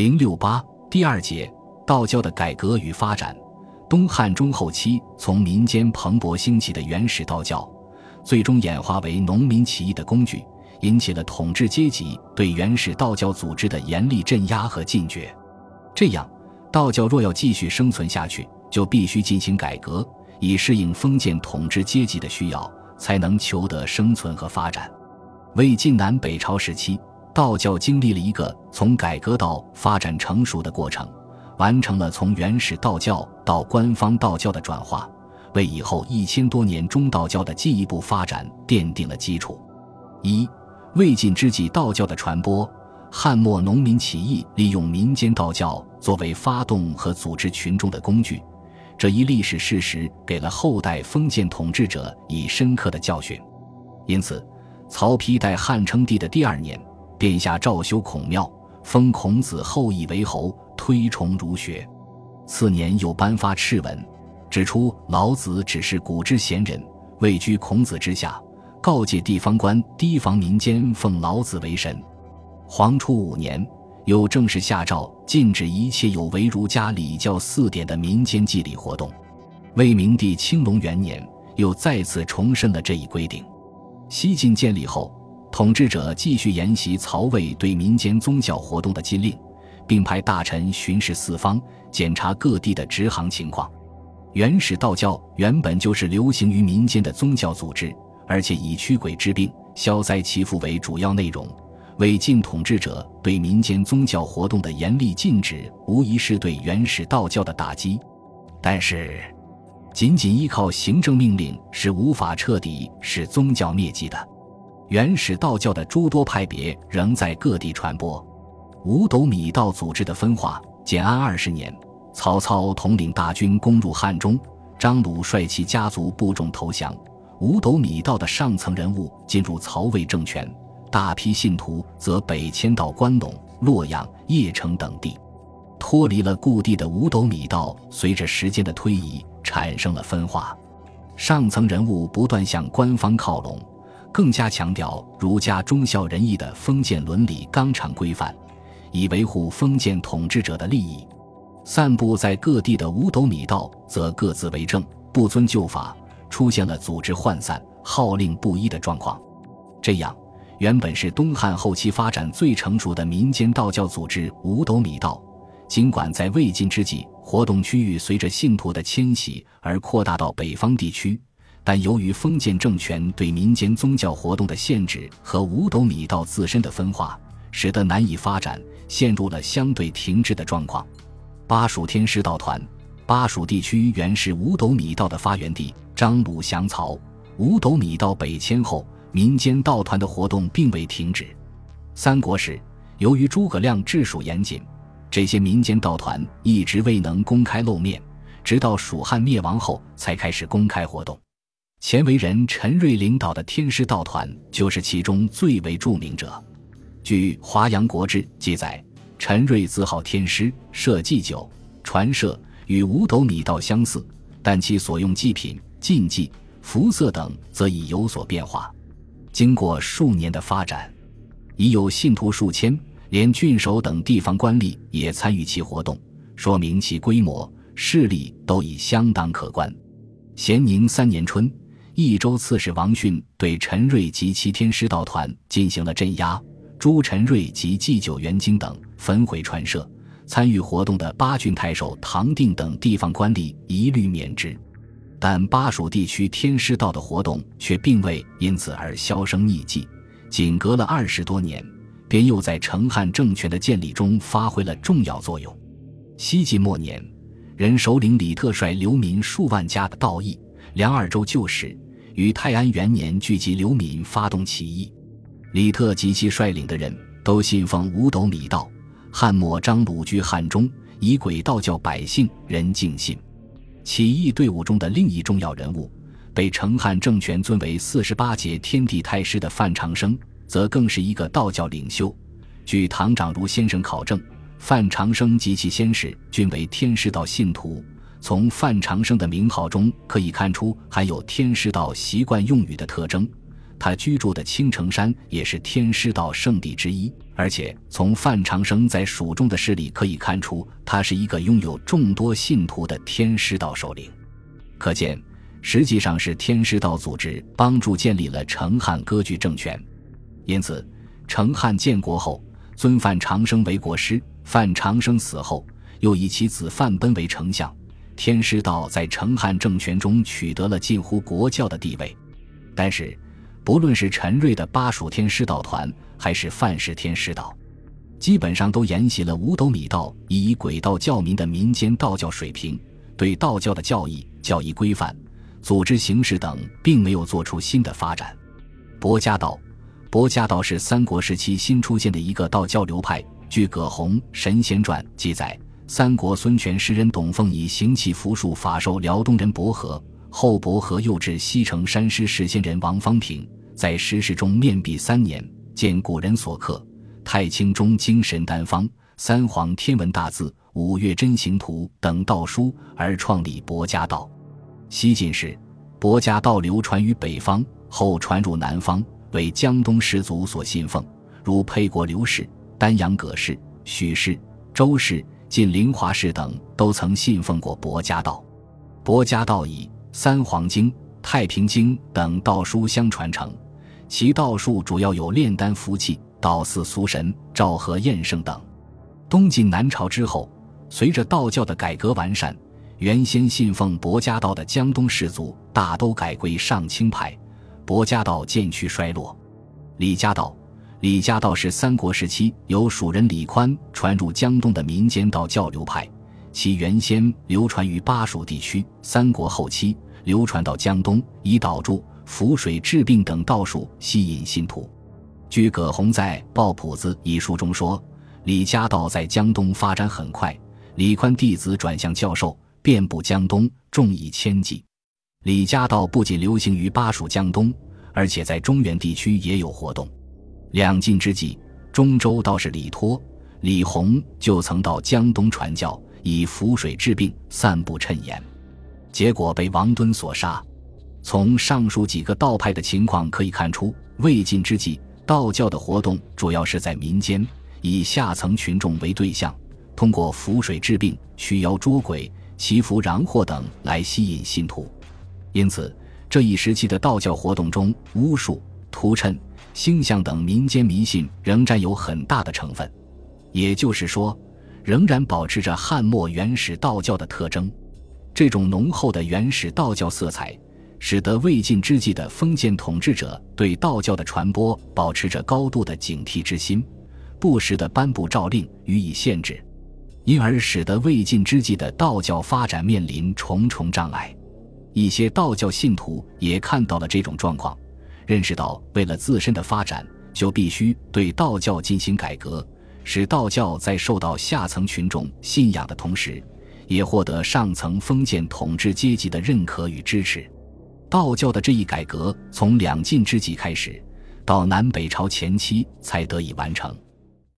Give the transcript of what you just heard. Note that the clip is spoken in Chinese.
零六八第二节道教的改革与发展。东汉中后期，从民间蓬勃兴起的原始道教，最终演化为农民起义的工具，引起了统治阶级对原始道教组织的严厉镇压和禁绝。这样，道教若要继续生存下去，就必须进行改革，以适应封建统治阶级的需要，才能求得生存和发展。魏晋南北朝时期，道教经历了一个从改革到发展成熟的过程。完成了从原始道教到官方道教的转化，为以后一千多年中道教的进一步发展奠定了基础。一、魏晋之际道教的传播，汉末农民起义利用民间道教作为发动和组织群众的工具，这一历史事实给了后代封建统治者以深刻的教训。因此，曹丕代汉称帝的第二年，殿下诏修孔庙，封孔子后裔为侯。推崇儒学，次年又颁发敕文，指出老子只是古之贤人，位居孔子之下，告诫地方官提防民间奉老子为神。黄初五年，又正式下诏禁止一切有违儒家礼教四典的民间祭礼活动。魏明帝青龙元年，又再次重申了这一规定。西晋建立后，统治者继续沿袭曹魏对民间宗教活动的禁令。并派大臣巡视四方，检查各地的直行情况。原始道教原本就是流行于民间的宗教组织，而且以驱鬼治病、消灾祈福为主要内容。魏晋统治者对民间宗教活动的严厉禁止，无疑是对原始道教的打击。但是，仅仅依靠行政命令是无法彻底使宗教灭迹的。原始道教的诸多派别仍在各地传播。五斗米道组织的分化。建安二十年，曹操统领大军攻入汉中，张鲁率其家族部众投降。五斗米道的上层人物进入曹魏政权，大批信徒则北迁到关陇、洛阳、邺城等地。脱离了故地的五斗米道，随着时间的推移产生了分化。上层人物不断向官方靠拢，更加强调儒家忠孝仁义的封建伦理纲常规范。以维护封建统治者的利益，散布在各地的五斗米道则各自为政，不遵旧法，出现了组织涣散、号令不一的状况。这样，原本是东汉后期发展最成熟的民间道教组织五斗米道，尽管在魏晋之际活动区域随着信徒的迁徙而扩大到北方地区，但由于封建政权对民间宗教活动的限制和五斗米道自身的分化，使得难以发展。陷入了相对停滞的状况。巴蜀天师道团，巴蜀地区原是五斗米道的发源地。张鲁降曹，五斗米道北迁后，民间道团的活动并未停止。三国时，由于诸葛亮治蜀严谨，这些民间道团一直未能公开露面，直到蜀汉灭亡后才开始公开活动。钱为人陈瑞领导的天师道团就是其中最为著名者。据《华阳国志》记载，陈瑞自号天师，设祭酒、传社，与五斗米道相似，但其所用祭品、禁忌、服色等则已有所变化。经过数年的发展，已有信徒数千，连郡守等地方官吏也参与其活动，说明其规模、势力都已相当可观。咸宁三年春，益州刺史王训对陈瑞及其天师道团进行了镇压。朱陈瑞及祭酒元京等焚毁传社，参与活动的八郡太守唐定等地方官吏一律免职。但巴蜀地区天师道的活动却并未因此而销声匿迹，仅隔了二十多年，便又在成汉政权的建立中发挥了重要作用。西晋末年，任首领李特率流民数万家的道义、梁二州旧时，于泰安元年聚集流民发动起义。李特及其率领的人都信奉五斗米道。汉末张鲁居汉中，以鬼道教百姓人敬信。起义队伍中的另一重要人物，被成汉政权尊为四十八节天地太师的范长生，则更是一个道教领袖。据唐长如先生考证，范长生及其先世均为天师道信徒。从范长生的名号中可以看出还有天师道习惯用语的特征。他居住的青城山也是天师道圣地之一。而且从范长生在蜀中的势力可以看出，他是一个拥有众多信徒的天师道首领。可见，实际上是天师道组织帮助建立了成汉割据政权。因此，成汉建国后，尊范长生为国师。范长生死后，又以其子范奔为丞相。天师道在成汉政权中取得了近乎国教的地位。但是，不论是陈瑞的巴蜀天师道团，还是范氏天师道，基本上都沿袭了五斗米道以轨道教民的民间道教水平，对道教的教义、教义规范、组织形式等，并没有做出新的发展。博家道，博家道是三国时期新出现的一个道教流派。据葛洪《神仙传》记载，三国孙权诗人董奉以行气符术法授辽东人伯和，后伯和又至西城山师释仙人王方平，在石室中面壁三年，见古人所刻《太清中精神丹方》《三皇天文大字》《五岳真形图》等道书，而创立伯家道。西晋时，伯家道流传于北方，后传入南方，为江东士族所信奉，如沛国刘氏。丹阳葛氏、许氏、周氏、晋灵华氏等都曾信奉过博家道。博家道以《三皇经》《太平经》等道书相传承，其道术主要有炼丹服气、道祀俗神、昭和验圣等。东晋南朝之后，随着道教的改革完善，原先信奉博家道的江东士族大都改归上清派，博家道渐趋衰落。李家道。李家道是三国时期由蜀人李宽传入江东的民间道教流派，其原先流传于巴蜀地区，三国后期流传到江东，以导助、符水治病等道术吸引信徒。据葛洪在《抱朴子》一书中说，李家道在江东发展很快，李宽弟子转向教授，遍布江东，众以千计。李家道不仅流行于巴蜀江东，而且在中原地区也有活动。两晋之际，中州道士李托、李弘就曾到江东传教，以符水治病，散布谶言，结果被王敦所杀。从上述几个道派的情况可以看出，魏晋之际，道教的活动主要是在民间，以下层群众为对象，通过符水治病、驱妖捉鬼、祈福攘祸等来吸引信徒。因此，这一时期的道教活动中，巫术、图谶。星象等民间迷信仍占有很大的成分，也就是说，仍然保持着汉末原始道教的特征。这种浓厚的原始道教色彩，使得魏晋之际的封建统治者对道教的传播保持着高度的警惕之心，不时地颁布诏令予以限制，因而使得魏晋之际的道教发展面临重重障碍。一些道教信徒也看到了这种状况。认识到，为了自身的发展，就必须对道教进行改革，使道教在受到下层群众信仰的同时，也获得上层封建统治阶级的认可与支持。道教的这一改革从两晋之际开始，到南北朝前期才得以完成。